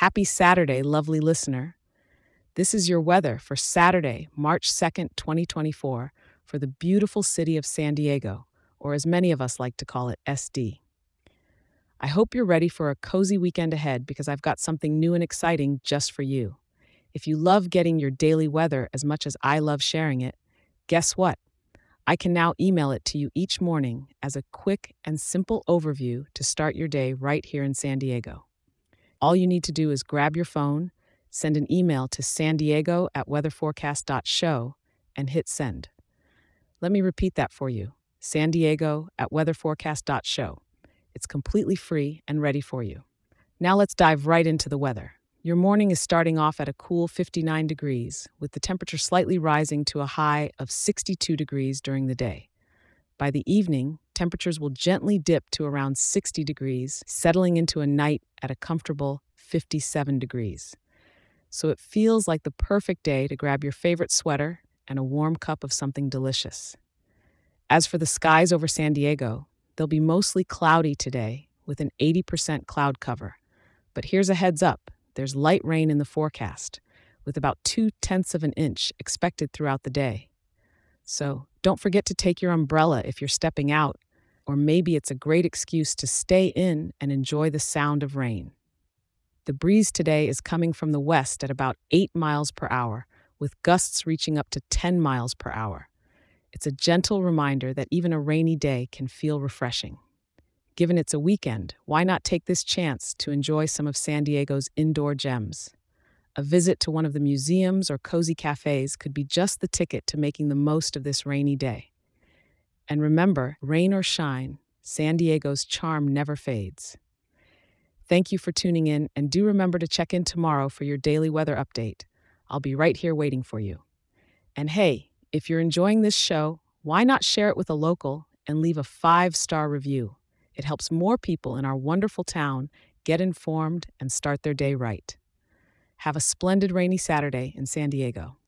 Happy Saturday, lovely listener. This is your weather for Saturday, March 2nd, 2024, for the beautiful city of San Diego, or as many of us like to call it, SD. I hope you're ready for a cozy weekend ahead because I've got something new and exciting just for you. If you love getting your daily weather as much as I love sharing it, guess what? I can now email it to you each morning as a quick and simple overview to start your day right here in San Diego. All you need to do is grab your phone, send an email to san diego at weatherforecast.show, and hit send. Let me repeat that for you san diego at weatherforecast.show. It's completely free and ready for you. Now let's dive right into the weather. Your morning is starting off at a cool 59 degrees, with the temperature slightly rising to a high of 62 degrees during the day. By the evening, temperatures will gently dip to around 60 degrees, settling into a night at a comfortable 57 degrees. So it feels like the perfect day to grab your favorite sweater and a warm cup of something delicious. As for the skies over San Diego, they'll be mostly cloudy today with an 80% cloud cover. But here's a heads up there's light rain in the forecast, with about two tenths of an inch expected throughout the day. So don't forget to take your umbrella if you're stepping out, or maybe it's a great excuse to stay in and enjoy the sound of rain. The breeze today is coming from the west at about 8 miles per hour, with gusts reaching up to 10 miles per hour. It's a gentle reminder that even a rainy day can feel refreshing. Given it's a weekend, why not take this chance to enjoy some of San Diego's indoor gems? A visit to one of the museums or cozy cafes could be just the ticket to making the most of this rainy day. And remember, rain or shine, San Diego's charm never fades. Thank you for tuning in, and do remember to check in tomorrow for your daily weather update. I'll be right here waiting for you. And hey, if you're enjoying this show, why not share it with a local and leave a five star review? It helps more people in our wonderful town get informed and start their day right. Have a splendid rainy Saturday in San Diego.